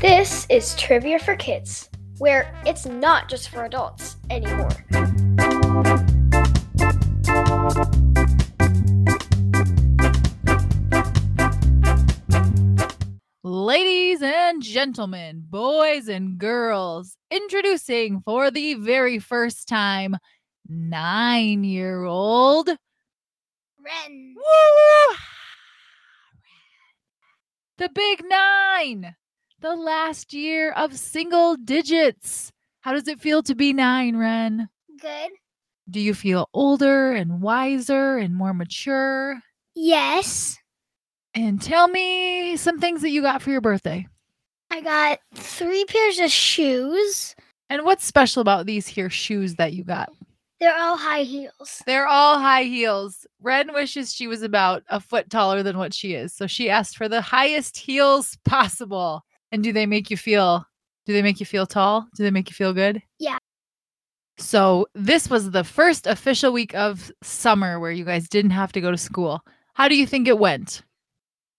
This is Trivia for Kids, where it's not just for adults anymore. Ladies and gentlemen, boys and girls, introducing for the very first time nine year old. Ren. Woo! The big nine, the last year of single digits. How does it feel to be nine, Ren? Good. Do you feel older and wiser and more mature? Yes. And tell me some things that you got for your birthday. I got three pairs of shoes. And what's special about these here shoes that you got? They're all high heels. They're all high heels. Ren wishes she was about a foot taller than what she is. So she asked for the highest heels possible. And do they make you feel do they make you feel tall? Do they make you feel good? Yeah. So this was the first official week of summer where you guys didn't have to go to school. How do you think it went?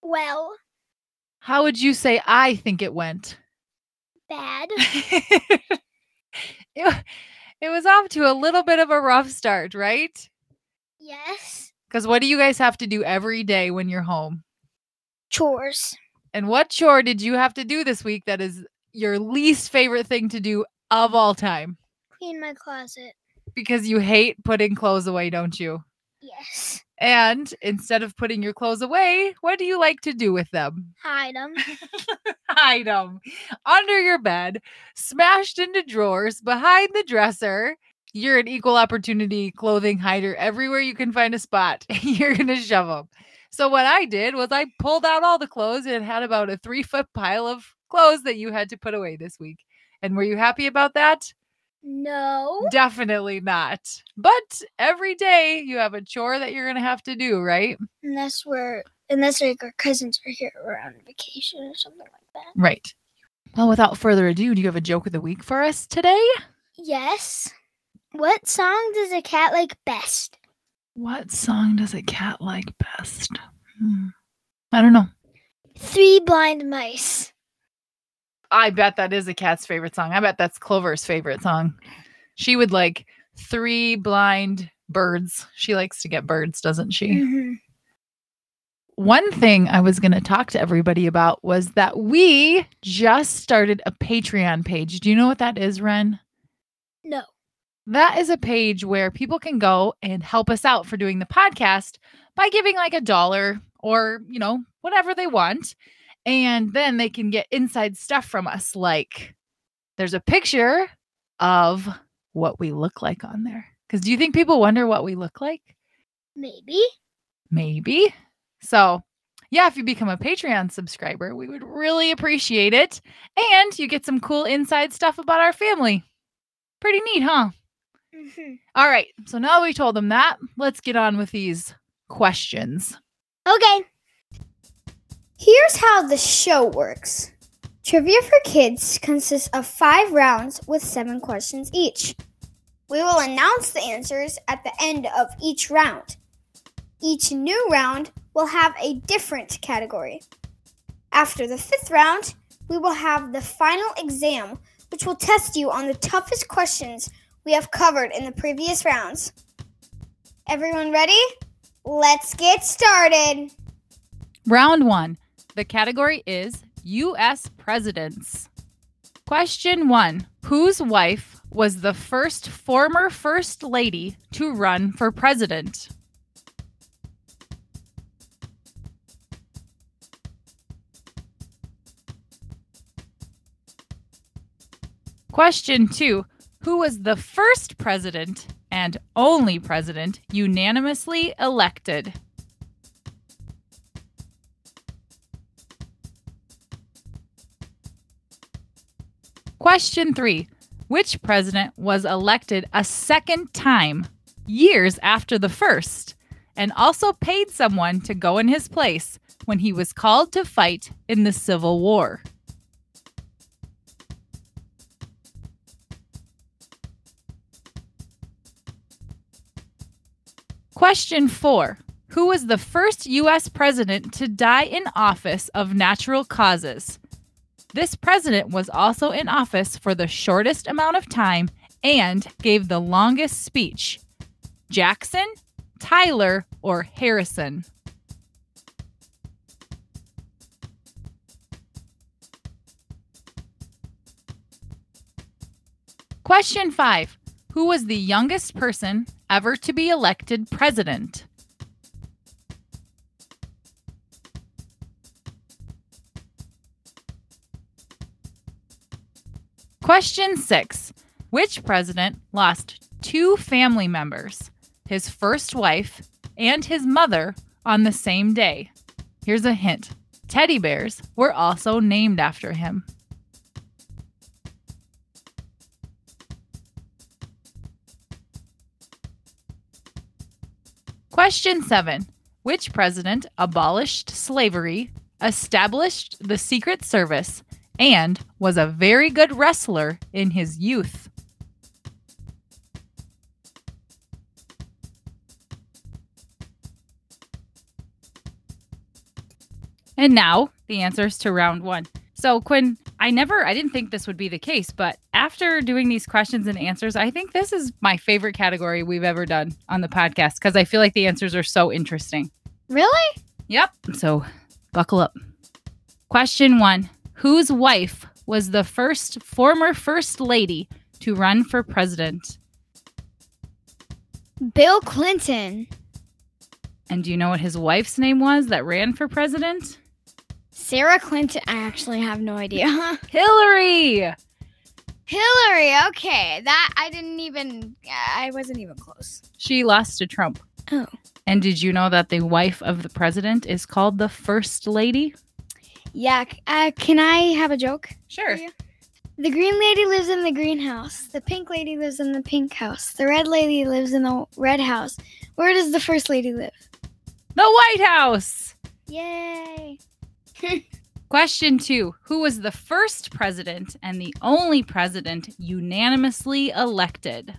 Well, How would you say I think it went? bad. it, it was off to a little bit of a rough start, right? yes. Because what do you guys have to do every day when you're home? Chores. And what chore did you have to do this week that is your least favorite thing to do of all time? Clean my closet. Because you hate putting clothes away, don't you? Yes. And instead of putting your clothes away, what do you like to do with them? Hide them. Hide them under your bed, smashed into drawers, behind the dresser. You're an equal opportunity clothing hider everywhere you can find a spot. You're going to shove them. So, what I did was I pulled out all the clothes and had about a three foot pile of clothes that you had to put away this week. And were you happy about that? No. Definitely not. But every day you have a chore that you're going to have to do, right? Unless we're unless like our cousins are here or on vacation or something like that. Right. Well, without further ado, do you have a joke of the week for us today? Yes. What song does a cat like best? What song does a cat like best? Hmm. I don't know. Three blind mice. I bet that is a cat's favorite song. I bet that's Clover's favorite song. She would like three blind birds. She likes to get birds, doesn't she? Mhm. One thing I was going to talk to everybody about was that we just started a Patreon page. Do you know what that is, Ren? No. That is a page where people can go and help us out for doing the podcast by giving like a dollar or, you know, whatever they want. And then they can get inside stuff from us. Like there's a picture of what we look like on there. Because do you think people wonder what we look like? Maybe. Maybe. So, yeah, if you become a Patreon subscriber, we would really appreciate it. And you get some cool inside stuff about our family. Pretty neat, huh? Mhm. All right. So now we told them that, let's get on with these questions. Okay. Here's how the show works Trivia for Kids consists of five rounds with seven questions each. We will announce the answers at the end of each round. Each new round will have a different category. After the fifth round, we will have the final exam, which will test you on the toughest questions we have covered in the previous rounds. Everyone ready? Let's get started. Round one. The category is U.S. presidents. Question one Whose wife was the first former First Lady to run for president? Question two Who was the first president and only president unanimously elected? Question three Which president was elected a second time, years after the first, and also paid someone to go in his place when he was called to fight in the Civil War? Question four Who was the first U.S. president to die in office of natural causes? This president was also in office for the shortest amount of time and gave the longest speech. Jackson, Tyler, or Harrison? Question five Who was the youngest person ever to be elected president? Question six Which president lost two family members, his first wife and his mother, on the same day? Here's a hint teddy bears were also named after him. Question seven Which president abolished slavery, established the Secret Service, and was a very good wrestler in his youth? And now the answers to round one. So, Quinn, I never, I didn't think this would be the case, but after doing these questions and answers, I think this is my favorite category we've ever done on the podcast because I feel like the answers are so interesting. Really? Yep. So, buckle up. Question one Whose wife was the first former first lady to run for president? Bill Clinton. And do you know what his wife's name was that ran for president? Sarah Clinton. I actually have no idea. Hillary. Hillary. Okay, that I didn't even. I wasn't even close. She lost to Trump. Oh. And did you know that the wife of the president is called the first lady? Yeah. Uh, can I have a joke? Sure. The green lady lives in the greenhouse. The pink lady lives in the pink house. The red lady lives in the red house. Where does the first lady live? The White House. Yay! Question two Who was the first president and the only president unanimously elected?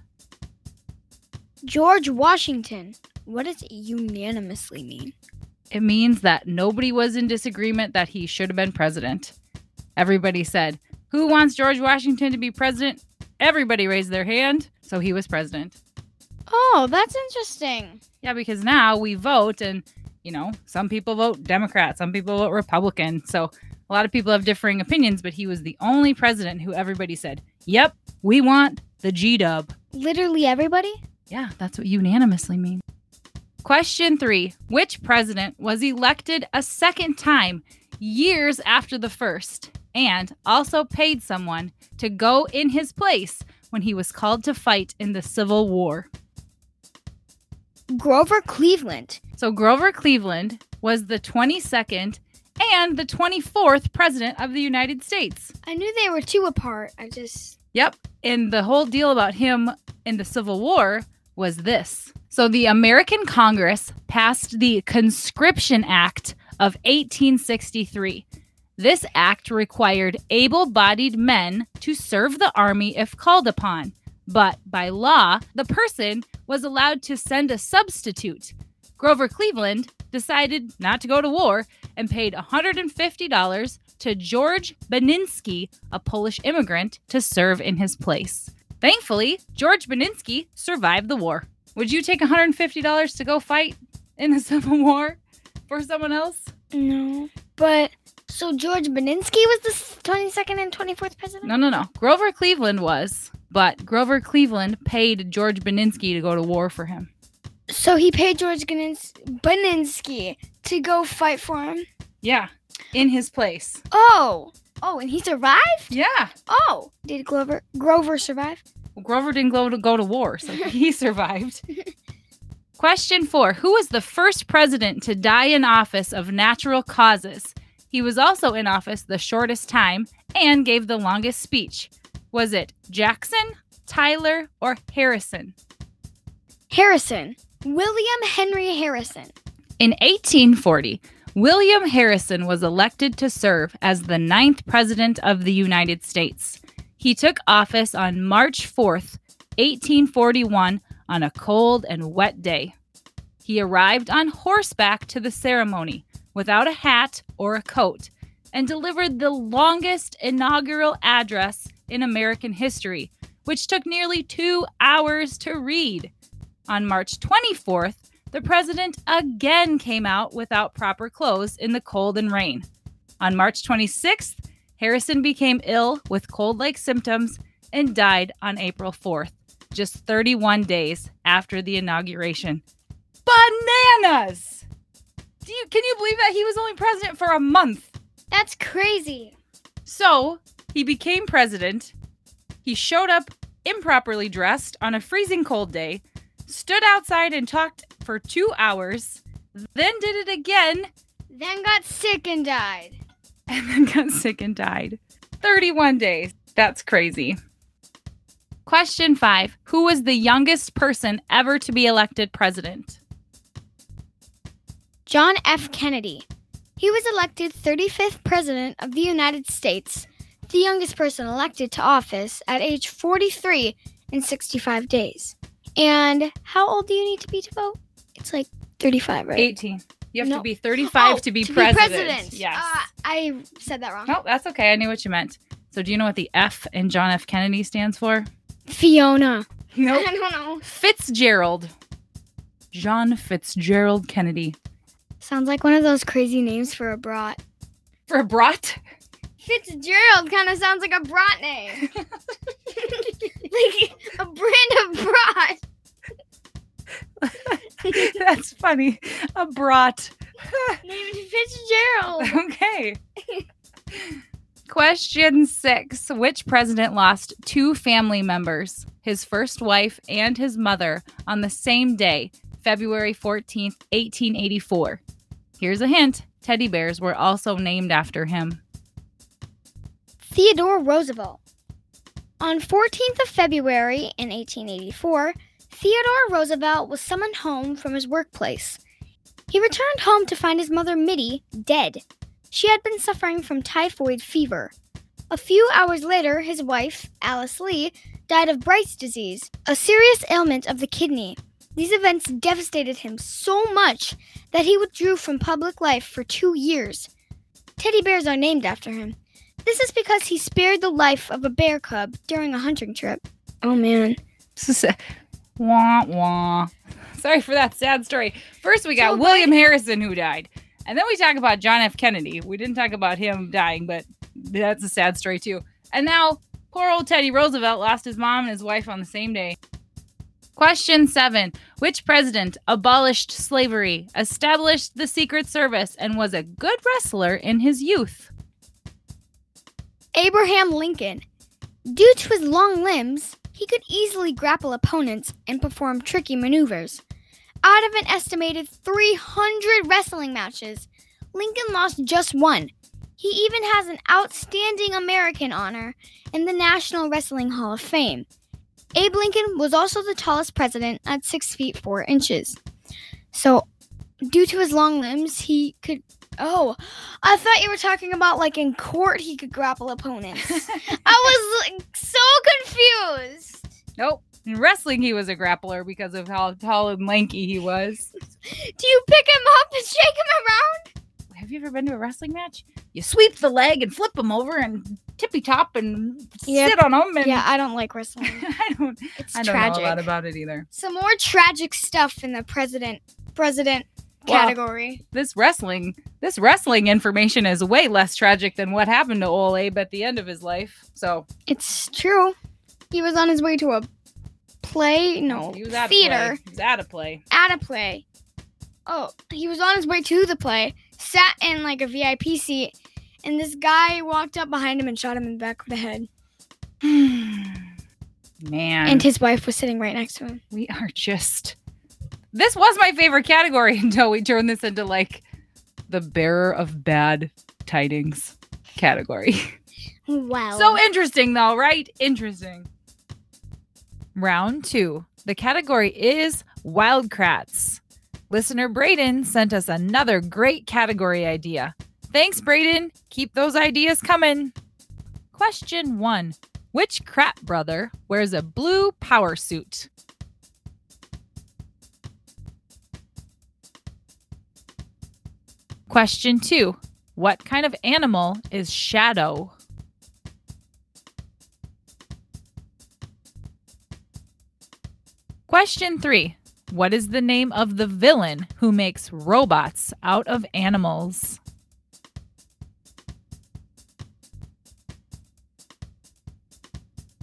George Washington. What does unanimously mean? It means that nobody was in disagreement that he should have been president. Everybody said, Who wants George Washington to be president? Everybody raised their hand, so he was president. Oh, that's interesting. Yeah, because now we vote, and, you know, some people vote Democrat, some people vote Republican. So a lot of people have differing opinions, but he was the only president who everybody said, Yep, we want the G dub. Literally everybody? Yeah, that's what unanimously means. Question three Which president was elected a second time years after the first and also paid someone to go in his place when he was called to fight in the Civil War? Grover Cleveland. So, Grover Cleveland was the 22nd and the 24th president of the United States. I knew they were two apart. I just. Yep. And the whole deal about him in the Civil War was this. So the American Congress passed the Conscription Act of 1863. This act required able bodied men to serve the army if called upon, but by law, the person was allowed to send a substitute. Grover Cleveland decided not to go to war and paid $150 to George Beninsky, a Polish immigrant, to serve in his place. Thankfully, George Beninsky survived the war. Would you take $150 to go fight in the Civil War for someone else? No. But. So George Beninsky was the 22nd and 24th president? No, no, no. Grover Cleveland was, but Grover Cleveland paid George Beninsky to go to war for him. So he paid George Benins- Beninsky to go fight for him? Yeah, in his place. Oh. Oh, and he survived? Yeah. Oh. Did Grover Grover survive? Grover didn't go to go to war, so he survived. Question four Who was the first president to die in office of natural causes? He was also in office the shortest time and gave the longest speech. Was it Jackson, Tyler, or Harrison? Harrison. William Henry Harrison. In 1840, William Harrison was elected to serve as the ninth president of the United States. He took office on March 4th, 1841, on a cold and wet day. He arrived on horseback to the ceremony without a hat or a coat and delivered the longest inaugural address in American history, which took nearly two hours to read. On March 24th, the president again came out without proper clothes in the cold and rain. On March 26th, Harrison became ill with cold like symptoms and died on April 4th, just 31 days after the inauguration. Bananas! Do you, can you believe that he was only president for a month? That's crazy. So he became president. He showed up improperly dressed on a freezing cold day, stood outside and talked for two hours, then did it again, Then got sick and died. and then got sick and died. 31 days. That's crazy. Question five Who was the youngest person ever to be elected president? John F. Kennedy. He was elected 35th President of the United States, the youngest person elected to office at age 43 in 65 days. And how old do you need to be to vote? It's like 35, right? 18. You have to be 35 Oh, to be president. president. Yes. Uh, I said that wrong. no, that's okay. I knew what you meant. So, do you know what the F in John F. Kennedy stands for? Fiona. Nope. I don't know. Fitzgerald. John Fitzgerald Kennedy. Sounds like one of those crazy names for a brat. For a brat? Fitzgerald kind of sounds like a brat name. like a brand of brat. That's funny. A brat. Named Fitzgerald. okay. Question six Which president lost two family members, his first wife and his mother, on the same day, February 14th, 1884? Here's a hint teddy bears were also named after him. Theodore Roosevelt. On 14th of February in 1884, Theodore Roosevelt was summoned home from his workplace. He returned home to find his mother Mittie dead. She had been suffering from typhoid fever. A few hours later, his wife, Alice Lee, died of Bright's disease, a serious ailment of the kidney. These events devastated him so much that he withdrew from public life for two years. Teddy bears are named after him. This is because he spared the life of a bear cub during a hunting trip. Oh man. wah wah. Sorry for that sad story. First, we got So William Harrison who died, and then we talk about John F. Kennedy. We didn't talk about him dying, but that's a sad story too. And now, poor old Teddy Roosevelt lost his mom and his wife on the same day. Question seven Which president abolished slavery, established the Secret Service, and was a good wrestler in his youth? Abraham Lincoln. Due to his long limbs, he could easily grapple opponents and perform tricky maneuvers. Out of an estimated 300 wrestling matches, Lincoln lost just one. He even has an outstanding American honor in the National Wrestling Hall of Fame. Abe Lincoln was also the tallest president at 6 feet 4 inches. So, due to his long limbs, he could. Oh, I thought you were talking about like in court he could grapple opponents. I was like, so confused. Nope. In wrestling, he was a grappler because of how tall and lanky he was. Do you pick him up and shake him around? Have you ever been to a wrestling match? You sweep the leg and flip him over and tippy top and Yep. sit on him. And Yeah, I don't like wrestling. I don't. It's I don't tragic. know a lot about it either. Some more tragic stuff in the president president Category. This wrestling, this wrestling information is way less tragic than what happened to Ole Abe at the end of his life. So It's true. He was on his way to a play, no, he was at a theater. play. He was at a play. at a play. Oh, he was on his way to the play, sat in like a VIP seat, and this guy walked up behind him and shot him in the back of the head. Man, And his wife was sitting right next to him. we are just. This was my favorite category until we turned this into like the bearer of bad tidings category. Wow. So interesting, though, right? Interesting. Round two. The category is Wild Kratts. Listener Braden sent us another great category idea. Thanks, Braden. Keep those ideas coming. Question one Which Kratt brother wears a blue power suit? Question two What kind of animal is Shadow? Question three What is the name of the villain who makes robots out of animals?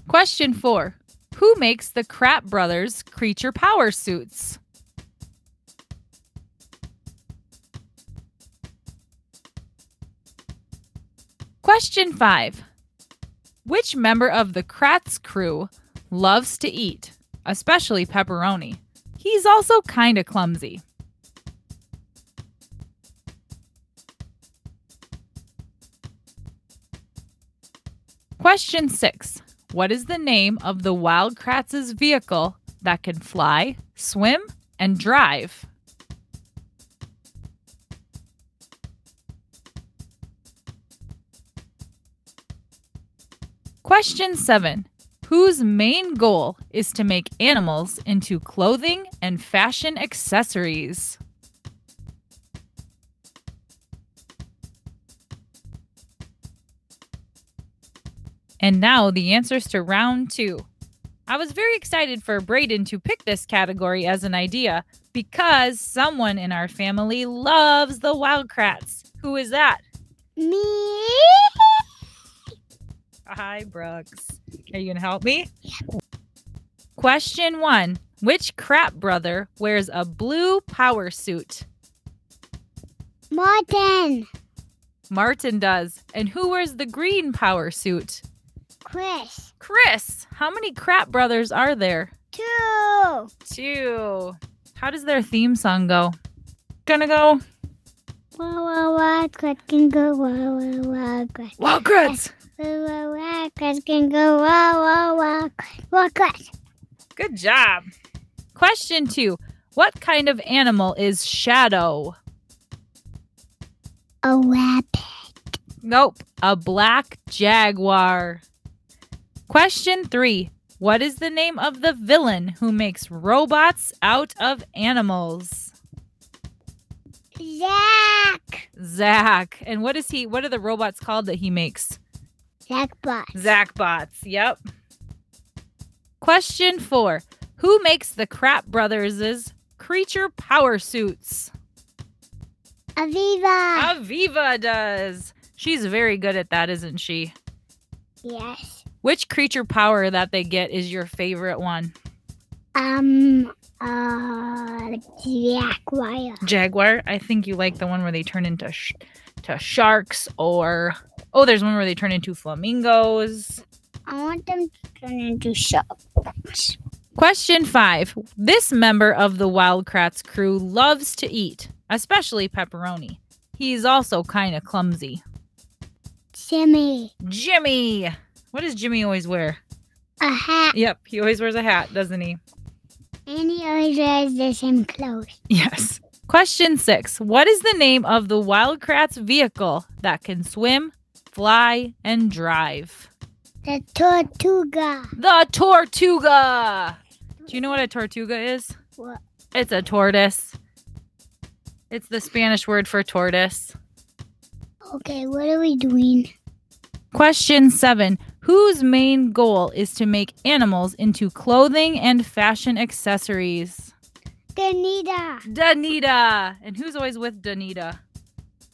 Question four Who makes the Kratt Brothers creature power suits? Question five Which member of the Kratts crew loves to eat, especially pepperoni? He's also kind of clumsy. Question six What is the name of the Wild Kratts's vehicle that can fly, swim, and drive? Question seven Whose main goal is to make animals into clothing and fashion accessories? And now the answers to round two. I was very excited for Braden to pick this category as an idea because someone in our family loves the Wild Kratts. Who is that? Me? Hi, Brooks. Are you going to help me? Yeah. Question one Which Kratt brother wears a blue power suit? Martin. Martin does. And who wears the green power suit? Chris. Chris. How many Kratt brothers are there? Two. Two. How does their theme song go? Gonna go. Wah wah wah, can go wah wah wah, Chris. Wild Kratts. Chris can go wah, Chris. Good job. Question two What kind of animal is Shadow? A rabbit. Nope, a black jaguar. Question three What is the name of the villain who makes robots out of animals? Zach. Zach. And what is he? What are the robots called that he makes? Zach Bot. Zach bots. Yep. Question four Who makes the Kratt Brothers' creature power suits? Aviva. Aviva does. She's very good at that, isn't she? yes. Which creature power that they get is your favorite one? Um. Uh. Jaguar. Jaguar. I think you like the one where they turn into sh- to sharks, or oh, there's one where they turn into flamingos. I want them to turn into sharks. Question five. This member of the Wild Kratts crew loves to eat, especially pepperoni. He's also kind of clumsy. Jimmy. Jimmy. What does Jimmy always wear? A hat. Yep, he always wears a hat, doesn't he? And he always wears the same clothes. Yes. Question six. What is the name of the Wild Kratts vehicle that can swim, fly, and drive? The Tortuga. The Tortuga. Do you know what a Tortuga is? What? It's a tortoise. It's the Spanish word for tortoise. Okay, what are we doing? Question seven. Whose main goal is to make animals into clothing and fashion accessories? Donita. Donita. And who's always with Donita?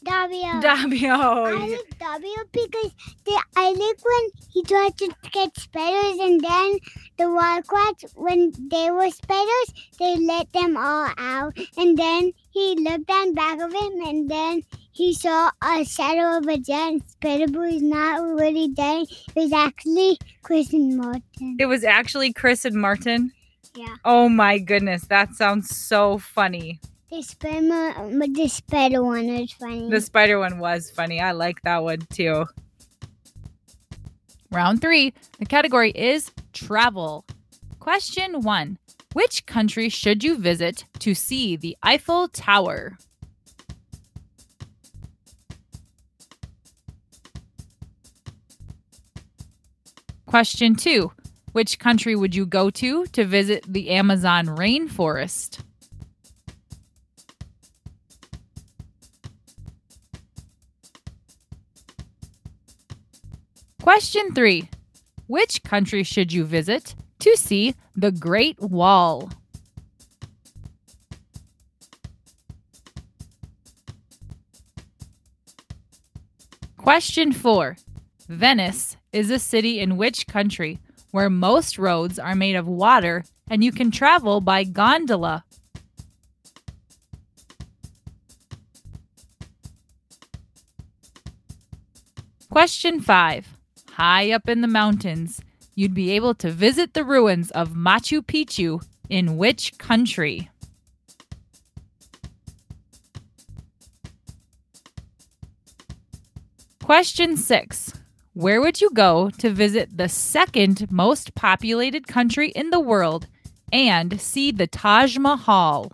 W. I Dabio. like W because they, I like when he tried to get spiders and then the wildcats, when they were spiders, they let them all out. And then he looked on back of him and then he saw a shadow of a giant spider, but he's not really dead. It was actually Chris and Martin. It was actually Chris and Martin. Yeah. Oh my goodness, that sounds so funny. The spider, but uh, the spider one was funny. The spider one was funny. I like that one too. Round three. The category is travel. Question one Which country should you visit to see the Eiffel Tower? Question two Which country would you go to to visit the Amazon rainforest? Question three Which country should you visit to see the Great Wall? Question four Venice is a city in which country where most roads are made of water and you can travel by gondola? Question 5. High up in the mountains, you'd be able to visit the ruins of Machu Picchu in which country? Question 6. Where would you go to visit the second most populated country in the world and see the Taj Mahal?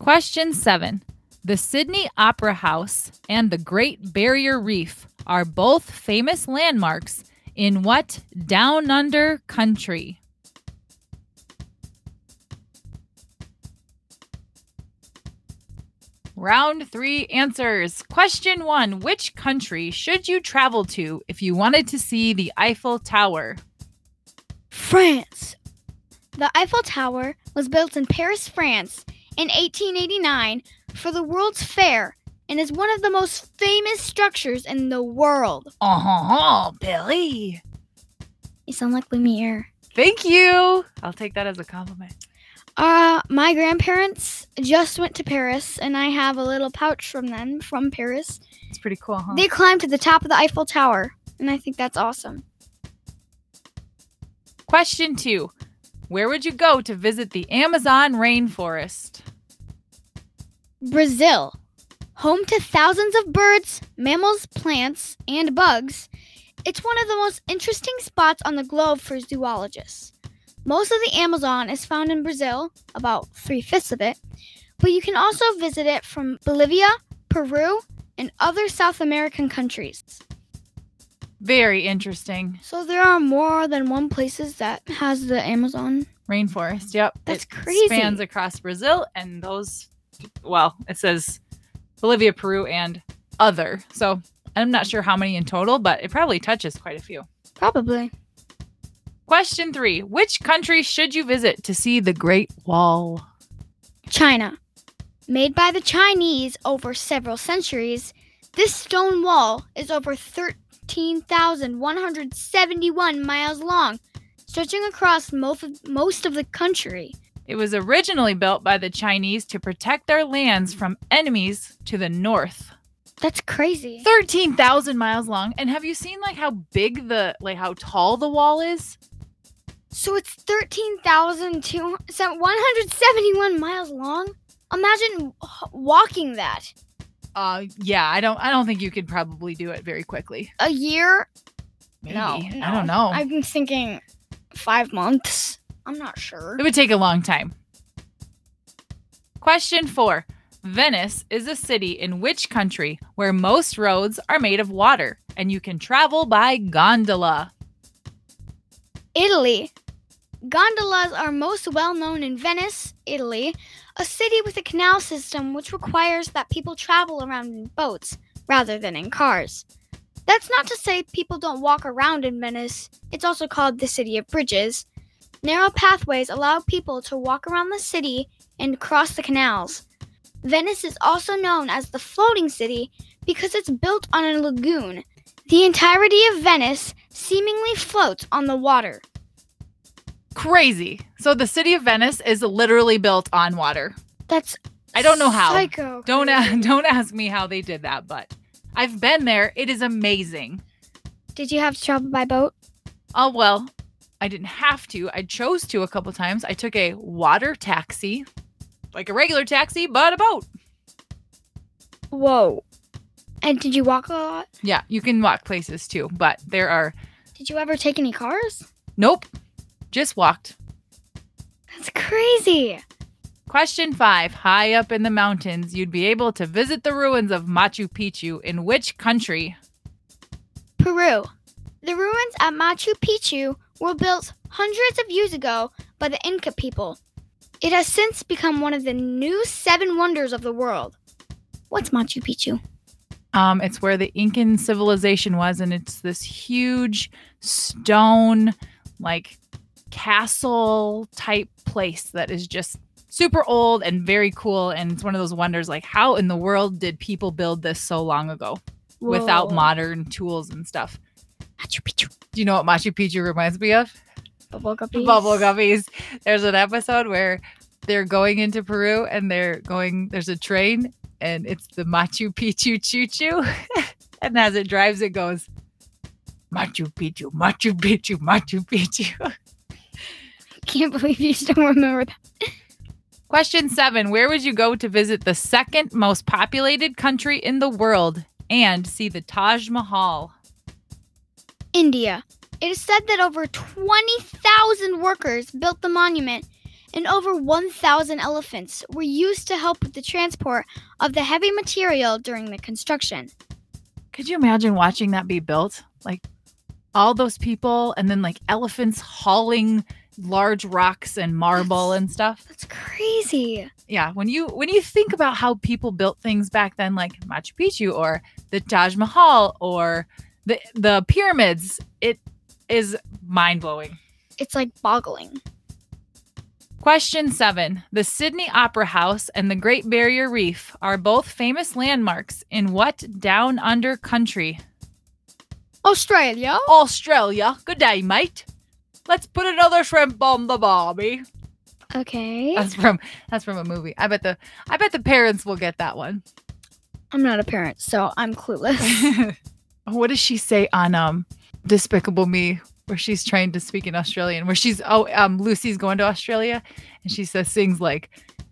Question 7. The Sydney Opera House and the Great Barrier Reef are both famous landmarks in what down under country? Round three answers. Question one Which country should you travel to if you wanted to see the Eiffel Tower? France. The Eiffel Tower was built in Paris, France in 1889 for the World's Fair and is one of the most famous structures in the world. Uh huh, Billy. You sound like Lumiere. Thank you. I'll take that as a compliment. Uh, my grandparents just went to Paris, and I have a little pouch from them from Paris. It's pretty cool, huh? They climbed to the top of the Eiffel Tower, and I think that's awesome. Question two Where would you go to visit the Amazon rainforest? Brazil, home to thousands of birds, mammals, plants, and bugs. It's one of the most interesting spots on the globe for zoologists. Most of the Amazon is found in Brazil, about three fifths of it, but you can also visit it from Bolivia, Peru, and other South American countries. Very interesting. So there are more than one places that has the Amazon. Rainforest, yep. That's it crazy. spans across Brazil and those, well, it says Bolivia, Peru, and other. So I'm not sure how many in total, but it probably touches quite a few. Probably. Question three Which country should you visit to see the Great Wall? China. Made by the Chinese over several centuries, this stone wall is over 13,171 miles long, stretching across most of, most of the country. It was originally built by the Chinese to protect their lands from enemies to the north. That's crazy. 13,000 miles long. And have you seen like how big the like how tall the wall is? So it's 13,171 miles long? Imagine walking that. Uh yeah, I don't I don't think you could probably do it very quickly. A year? Maybe. No, I don't know. I'm thinking five months. I'm not sure. It would take a long time. Question 4. Venice is a city in which country where most roads are made of water and you can travel by gondola? Italy. Gondolas are most well known in Venice, Italy, a city with a canal system which requires that people travel around in boats rather than in cars. That's not to say people don't walk around in Venice, it's also called the City of Bridges. Narrow pathways allow people to walk around the city and cross the canals. Venice is also known as the floating city because it's built on a lagoon. The entirety of Venice seemingly floats on the water. Crazy. So the city of Venice is literally built on water. That's I don't know how. Psycho. Don't a- don't ask me how they did that, but I've been there. It is amazing. Did you have to travel by boat? Oh well, I didn't have to. I chose to a couple times. I took a water taxi, like a regular taxi, but a boat. Whoa. And did you walk a lot? Yeah, you can walk places too, but there are Did you ever take any cars? nope. Just walked. That's crazy. Question five. High up in the mountains, you'd be able to visit the ruins of Machu Picchu in which country? Peru. The ruins at Machu Picchu were built hundreds of years ago by the Inca people. It has since become one of the new seven wonders of the world. What's Machu Picchu? Um, it's where the Incan civilization was, and it's this huge stone, like castle type place that is just super old and very cool. And it's one of those wonders like, how in the world did people build this so long ago without modern tools and stuff? Machu Picchu. Do you know what Machu Picchu reminds me of? Bubble guppies. Bubble guppies. There's an episode where they're going into Peru and they're going, there's a train and it's the Machu Picchu choo choo. and as it drives, it goes, Machu Picchu, Machu Picchu, Machu Picchu. Can't believe you still remember that. Question seven Where would you go to visit the second most populated country in the world and see the Taj Mahal? India. It is said that over 20,000 workers built the monument and over 1,000 elephants were used to help with the transport of the heavy material during the construction. Could you imagine watching that be built? Like all those people and then like elephants hauling large rocks and marble and stuff. That's crazy. Yeah, when you when you think about how people built things back then like Machu Picchu or the Taj Mahal or the the pyramids, it is mind-blowing. It's like boggling. Question 7. The Sydney Opera House and the Great Barrier Reef are both famous landmarks in what down under country? Australia. Australia. Good day, mate. Let's put another shrimp on the barbie. Okay. That's from that's from a movie. I bet the I bet the parents will get that one. I'm not a parent, so I'm clueless. what does she say on um Despicable Me where she's trying to speak in Australian where she's oh um Lucy's going to Australia and she says things like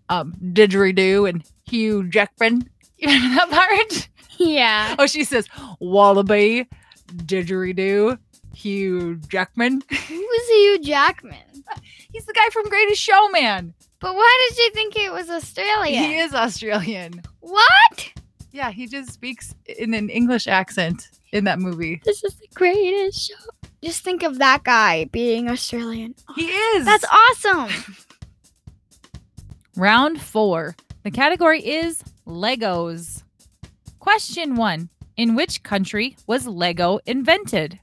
um didgeridoo and Hugh Jackman. You know that part? yeah. Oh, she says wallaby, didgeridoo, Hugh Jackman. Who's Hugh Jackman? He's the guy from Greatest Showman. But why did you think it was Australia? He is Australian. What? Yeah, he just speaks in an English accent in that movie. This is the greatest show. Just think of that guy being Australian. He is. That's awesome. round four. The category is Legos. Question one In which country was Lego invented?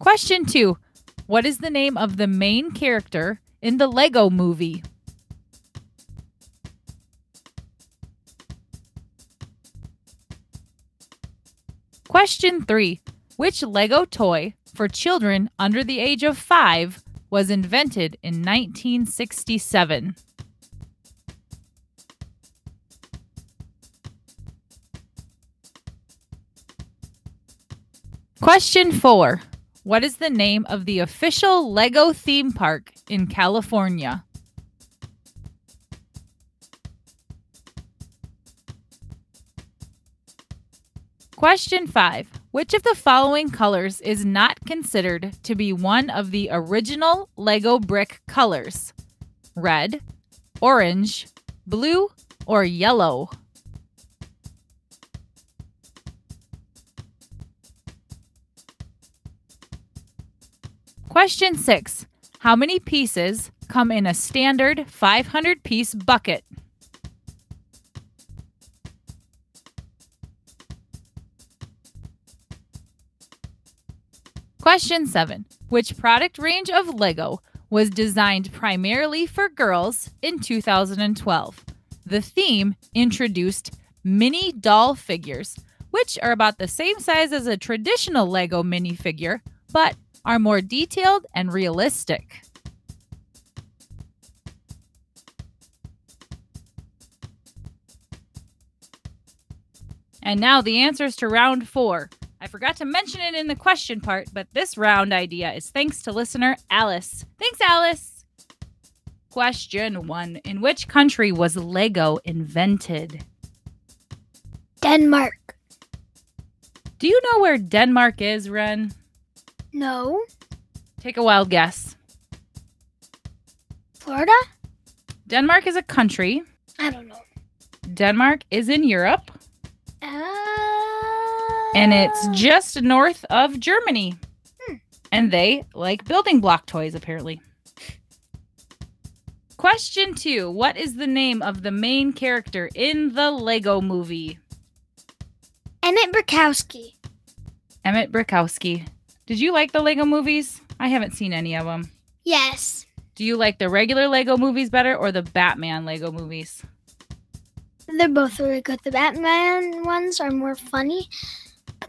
Question two What is the name of the main character in the Lego movie? Question three Which Lego toy for children under the age of five was invented in 1967? Question four What is the name of the official Lego theme park in California? Question five Which of the following colors is not considered to be one of the original Lego brick colors? Red, orange, blue, or yellow? Question six How many pieces come in a standard 500 piece bucket? Question seven Which product range of Lego was designed primarily for girls in 2012? The theme introduced mini doll figures, which are about the same size as a traditional Lego minifigure, but are more detailed and realistic. And now the answers to round four. I forgot to mention it in the question part, but this round idea is thanks to listener Alice. Thanks, Alice. Question one In which country was Lego invented? Denmark. Do you know where Denmark is, Ren? No. Take a wild guess. Florida? Denmark is a country. I don't know. Denmark is in Europe. Uh, and it's just north of Germany. Hmm. And they like building block toys, apparently. Question two What is the name of the main character in the Lego movie? Emmet Brickowski. Emmet Brickowski. Did you like the Lego movies? I haven't seen any of them. Yes. Do you like the regular Lego movies better or the Batman Lego movies? They're both really good. The Batman ones are more funny,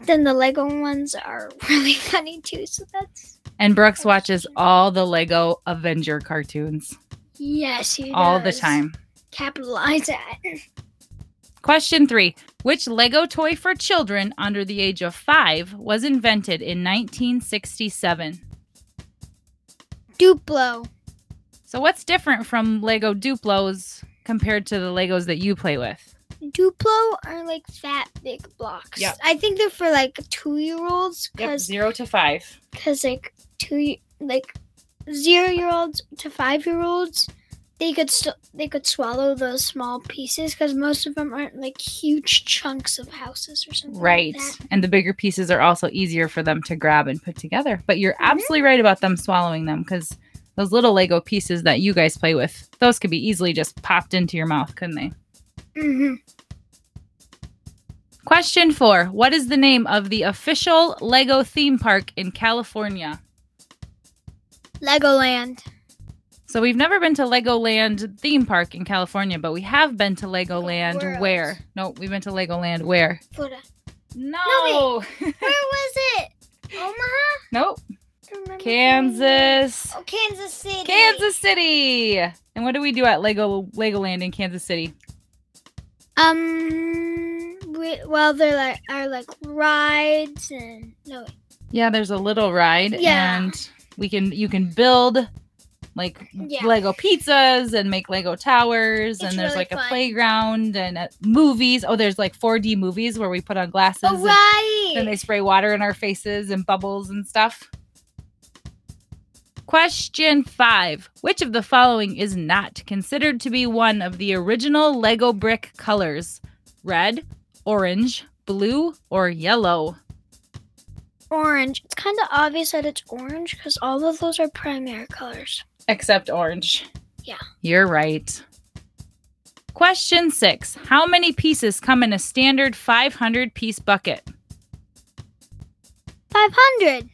then the Lego ones are really funny too. So that's And Brooks watches all the Lego Avenger cartoons yes, he all the time. Capitalize that. Question three Which Lego toy for children under the age of five was invented in 1967? Duplo. So, what's different from Lego Duplos compared to the Legos that you play with? Duplo are like fat big blocks. Yep. I think they're for like two year olds because zero to five. because like two like zero year olds to five year olds they could still they could swallow those small pieces because most of them aren't like huge chunks of houses or something. like Right. that. And the bigger pieces are also easier for them to grab and put together. But you're Mm-hmm. absolutely right about them swallowing them because those little Lego pieces that you guys play with, those could be easily just popped into your mouth, couldn't they? Mhm. Question four What is the name of the official Lego theme park in California? Legoland. So we've never been to Legoland theme park in California, but we have been to Legoland Where where? No, we've been to Legoland where? Florida. No. Where was it? Omaha. nope. I don't remember. Kansas. Oh, Kansas City. Kansas City. And what do we do at Lego Legoland in Kansas City? Um. We, well, there like are like rides and no. Yeah, there's a little ride Yeah. and we can you can build like Yeah. Lego pizzas and make Lego towers It's and there's really like a playground and uh, movies. Oh, there's like 4D movies where we put on glasses Oh, and right. then they spray water in our faces and bubbles and stuff. Question five. Which of the following is not considered to be one of the original Lego brick colors? Red, orange, blue, or yellow? orange. It's kind of obvious that it's orange because all of those are primary colors. Except orange. Yeah. You're right. Question six. How many pieces come in a standard 500 piece bucket? 500.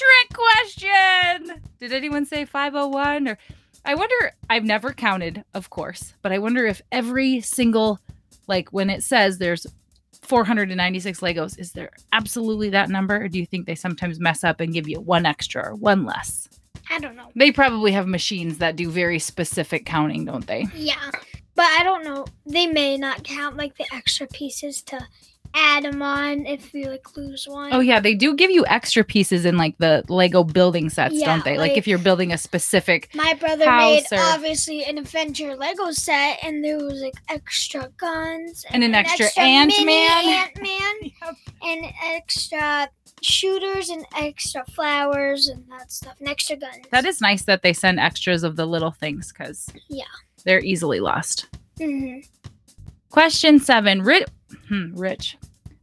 Trick question. Did anyone say 501 or I wonder I've never counted, of course, but I wonder if every single like when it says there's 496 Legos, is there absolutely that number or do you think they sometimes mess up and give you one extra or one less? I don't know. They probably have machines that do very specific counting, don't they? Yeah. But I don't know. They may not count like the extra pieces to add them on if you like lose one. Oh yeah, they do give you extra pieces in like the Lego building sets, Yeah, don't they? Like, like- if you're building a specific My brother made or- obviously an Avenger Lego set, and there was like extra guns And an extra mini Ant-Man. Ant-Man, and extra shooters and extra flowers and that stuff, and extra guns. That is nice that they send extras of the little things because Yeah. they're easily lost. Mhm. Question seven, Ri- hmm, Rich.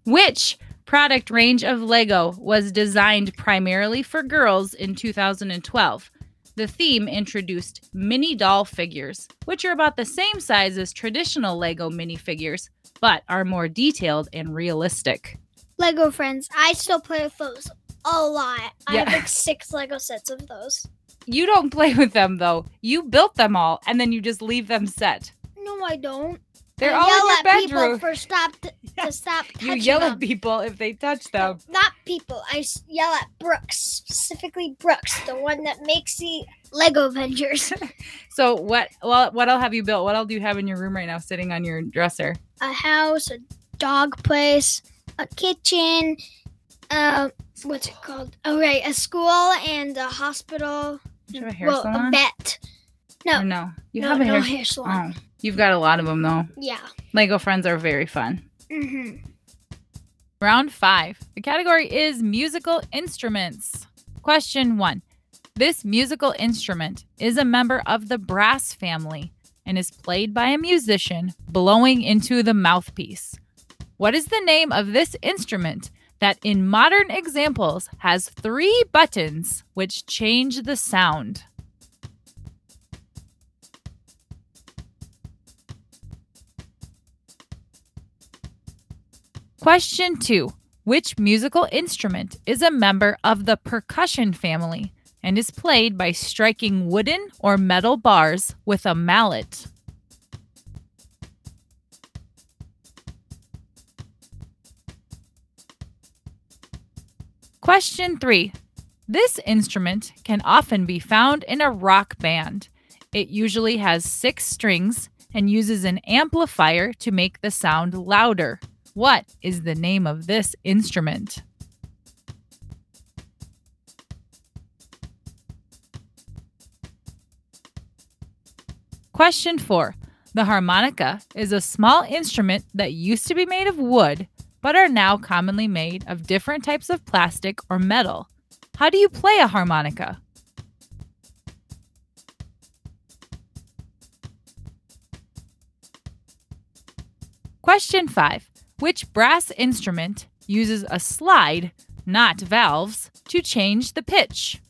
Which product range of Lego was designed primarily for girls in 2012? The theme introduced mini doll figures, which are about the same size as traditional Lego minifigures, but are more detailed and realistic. Lego friends. I still play with those a lot. I have like six Lego sets of those. You don't play with them though. You built them all and then you just leave them set. No, I don't. They're I all yell in your at bedroom. people for stop to, to stop touching You yell them. at people if they touch them. Not people. I yell at Brooks, specifically Brooks, the one that makes the Lego Avengers. So what? Well, what I'll have you built? What all do you have in your room right now, sitting on your dresser? a house, a dog place, a kitchen, uh, what's it called? Oh, right, a school and a hospital. Do you have a hair well, salon? a vet. No, Or no, you no, have a no hair. hair salon. Oh, you've got a lot of them though. Yeah. Lego friends are very fun. hmm Round five. The category is musical instruments. Question one. This musical instrument is a member of the brass family and is played by a musician blowing into the mouthpiece. What is the name of this instrument that in modern examples has three buttons which change the sound? Question two Which musical instrument is a member of the percussion family and is played by striking wooden or metal bars with a mallet? Question three. This instrument can often be found in a rock band. It usually has six strings and uses an amplifier to make the sound louder. What is the name of this instrument? Question 4. The harmonica is a small instrument that used to be made of wood, but are now commonly made of different types of plastic or metal. How do you play a harmonica? Question 5. Which brass instrument uses a slide, not valves, to change the pitch?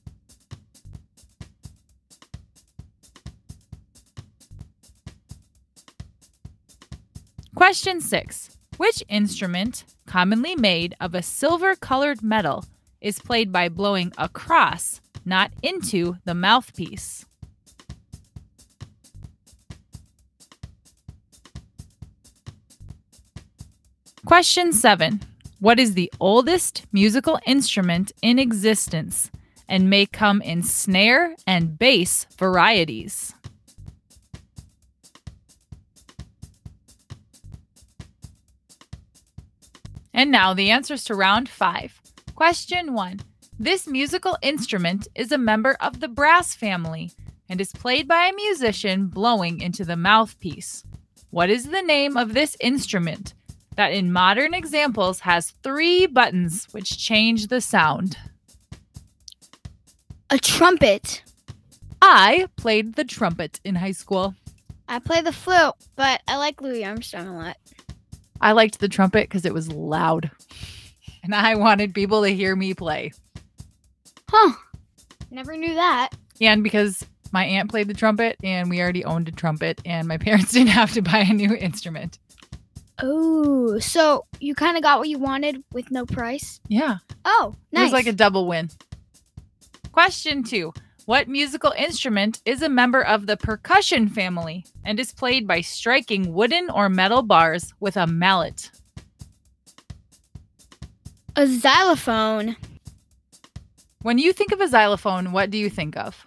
Question 6. Which instrument, commonly made of a silver colored metal, is played by blowing across, not into, the mouthpiece? Question 7. What is the oldest musical instrument in existence and may come in snare and bass varieties? And now the answers to round five. Question one This musical instrument is a member of the brass family and is played by a musician blowing into the mouthpiece. What is the name of this instrument that in modern examples has three buttons which change the sound? A trumpet. I played the trumpet in high school. I play the flute, but I like Louis Armstrong a lot. I liked the trumpet because it was loud. And I wanted people to hear me play. Huh. Never knew that. And because my aunt played the trumpet and we already owned a trumpet and my parents didn't have to buy a new instrument. Oh, so you kind of got what you wanted with no price? Yeah. Oh, nice. It was like a double win. Question two What musical instrument is a member of the percussion family and is played by striking wooden or metal bars with a mallet? a xylophone. When you think of a xylophone, what do you think of?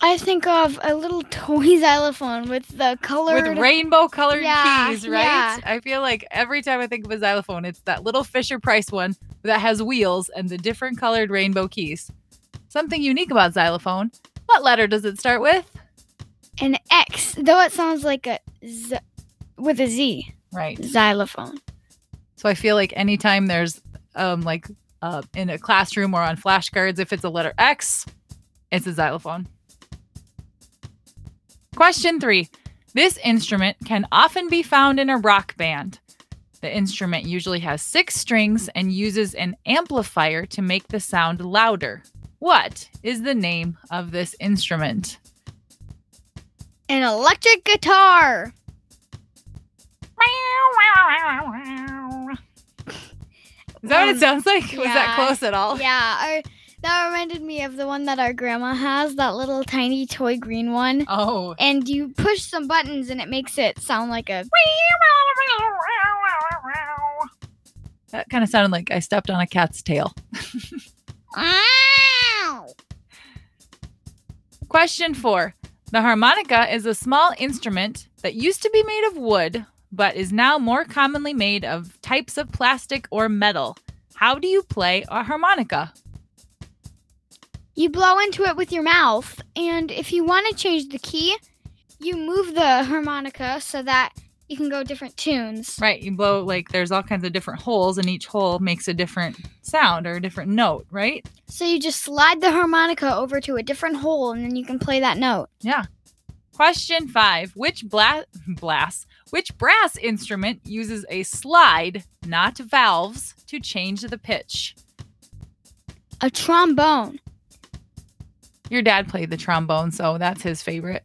I think of a little toy xylophone with the colored. With rainbow colored Yeah, keys, right? yeah. I feel like every time I think of a xylophone, it's that little Fisher Price one that has wheels and the different colored rainbow keys. Something unique about xylophone. What letter does it start with? an X, though it sounds like a z with a Z. Right. Xylophone. So I feel like anytime there's um like uh in a classroom or on flashcards, if it's a letter X, it's a xylophone. Question three. This instrument can often be found in a rock band. The instrument usually has six strings and uses an amplifier to make the sound louder. What is the name of this instrument? An electric guitar. Is that what it Um, sounds like? Was that close at all? Yeah, our, that reminded me of the one that our grandma has, that little tiny toy green one. Oh. And you push some buttons and it makes it sound like a. That kind of sounded like I stepped on a cat's tail. Question four. The harmonica is a small instrument that used to be made of wood, but is now more commonly made of types of plastic or metal. How do you play a harmonica? You blow into it with your mouth, and if you want to change the key, you move the harmonica so that you can go different tunes. Right, you blow like there's all kinds of different holes, and each hole makes a different sound or a different note, right? So you just slide the harmonica over to a different hole, and then you can play that note. Yeah. Question five. Which bla- blast? Which brass instrument uses a slide, not valves, to change the pitch? A trombone. Your dad played the trombone, so that's his favorite.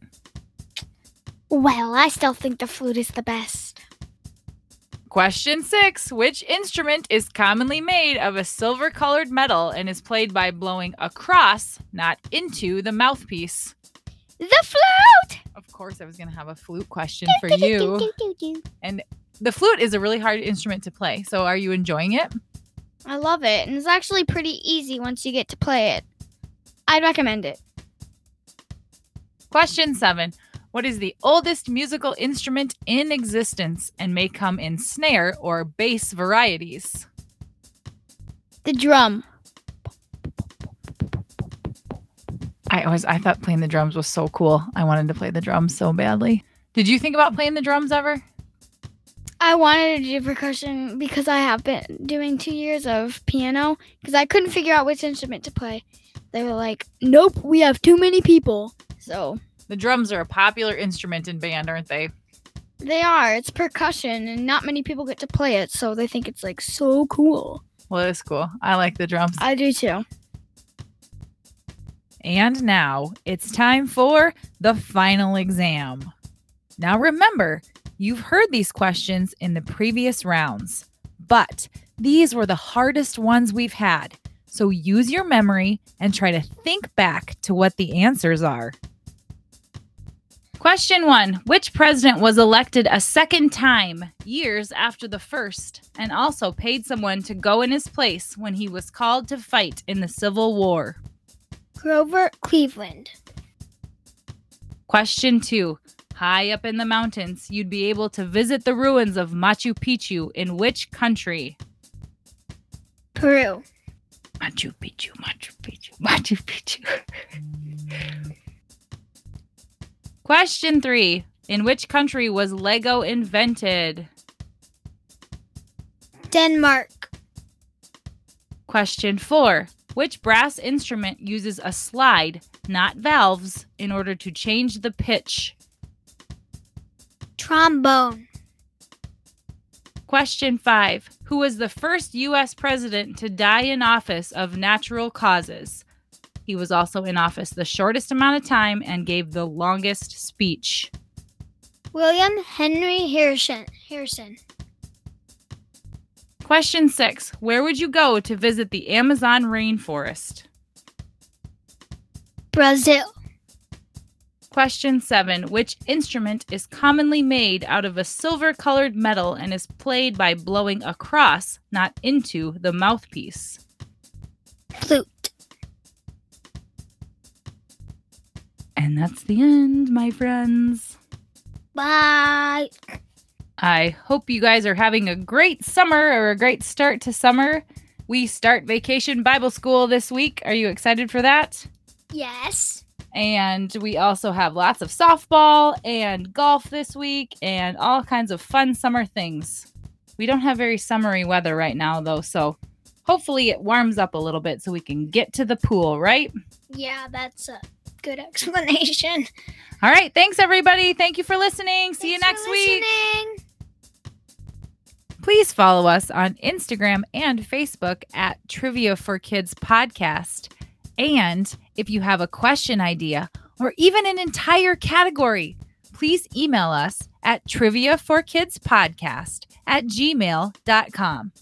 Well, I still think the flute is the best. Question six Which instrument is commonly made of a silver colored metal and is played by blowing across, not into, the mouthpiece? The flute! Of course, I was going to have a flute question for you. And the flute is a really hard instrument to play. So, are you enjoying it? I love it, and it's actually pretty easy once you get to play it. I'd recommend it. Question seven What is the oldest musical instrument in existence and may come in snare or bass varieties? The drum. I always I thought playing the drums was so cool. I wanted to play the drums so badly. Did you think about playing the drums ever? I wanted to do percussion because I have been doing two years of piano because I couldn't figure out which instrument to play. They were like, nope, we have too many people. So The drums are a popular instrument in band, aren't they? they are. It's percussion, and not many people get to play it. So they think it's like so cool. Well, it's cool. I like the drums. I do too. And now it's time for the final exam. Now remember, you've heard these questions in the previous rounds, but these were the hardest ones we've had. So use your memory and try to think back to what the answers are. Question one Which president was elected a second time, years after the first, and also paid someone to go in his place when he was called to fight in the Civil War? Grover Cleveland. Question two. High up in the mountains, you'd be able to visit the ruins of Machu Picchu in which country? Peru. Machu Picchu, Machu Picchu, Machu Picchu. Question three. In which country was Lego invented? Denmark. Question four. Which brass instrument uses a slide, not valves, in order to change the pitch? Trombone. Question five Who was the first U.S. president to die in office of natural causes? He was also in office the shortest amount of time and gave the longest speech. William Henry Harrison. Harrison. Question six Where would you go to visit the Amazon rainforest? Brazil. Question seven Which instrument is commonly made out of a silver colored metal and is played by blowing across, not into, the mouthpiece? Flute. And that's the end, my friends. Bye. I hope you guys are having a great summer or a great start to summer. We start vacation Bible school this week. Are you excited for that? Yes. And we also have lots of softball and golf this week and all kinds of fun summer things. We don't have very summery weather right now, though, so hopefully it warms up a little bit so we can get to the pool, right? Yeah, that's a good explanation. All right. Thanks, everybody. Thank you for listening. See you next week. listening. Please follow us on Instagram and Facebook at Trivia for Kids Podcast. And if you have a question idea or even an entire category, please email us at trivia for kids podcast at gmail.com.